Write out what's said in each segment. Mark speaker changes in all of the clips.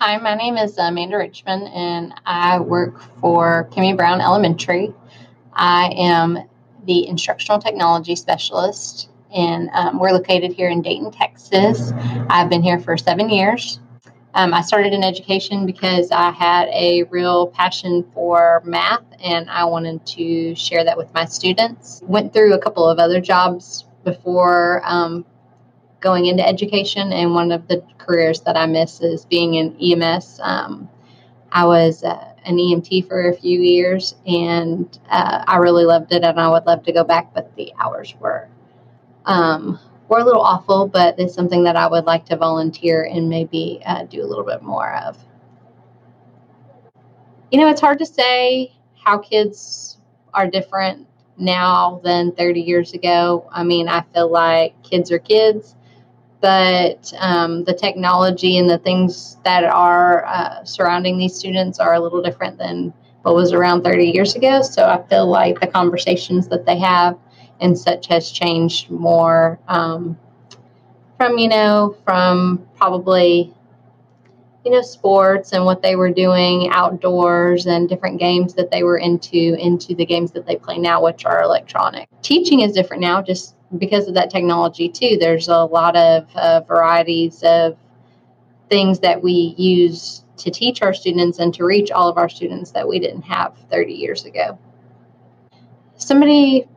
Speaker 1: Hi, my name is Amanda Richmond, and I work for Kimmy Brown Elementary. I am the instructional technology specialist, and um, we're located here in Dayton, Texas. I've been here for seven years. Um, I started in education because I had a real passion for math, and I wanted to share that with my students. Went through a couple of other jobs before um, going into education, and one of the careers that I miss is being in EMS. Um, I was uh, an EMT for a few years, and uh, I really loved it, and I would love to go back, but the hours were um, were a little awful. But it's something that I would like to volunteer and maybe uh, do a little bit more of. You know, it's hard to say how kids are different now than 30 years ago. I mean, I feel like kids are kids but um, the technology and the things that are uh, surrounding these students are a little different than what was around 30 years ago. So I feel like the conversations that they have and such has changed more um, from, you know, from probably, you know, sports and what they were doing outdoors and different games that they were into, into the games that they play now, which are electronic. Teaching is different now, just because of that technology too there's a lot of uh, varieties of things that we use to teach our students and to reach all of our students that we didn't have 30 years ago. Somebody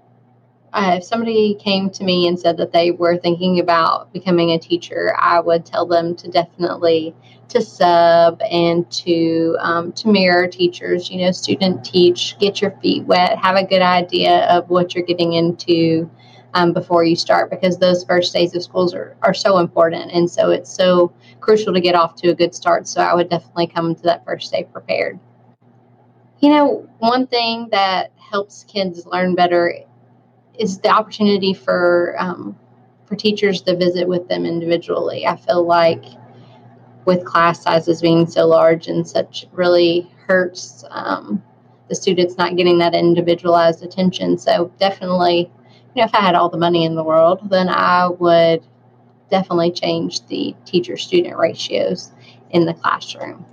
Speaker 1: uh, if somebody came to me and said that they were thinking about becoming a teacher i would tell them to definitely to sub and to um, to mirror teachers you know student teach get your feet wet have a good idea of what you're getting into um, before you start because those first days of schools are, are so important. And so it's so crucial to get off to a good start. So I would definitely come to that first day prepared. You know, one thing that helps kids learn better is the opportunity for um, for teachers to visit with them individually. I feel like with class sizes being so large and such really hurts um, the students not getting that individualized attention. So definitely you know, if I had all the money in the world, then I would definitely change the teacher student ratios in the classroom.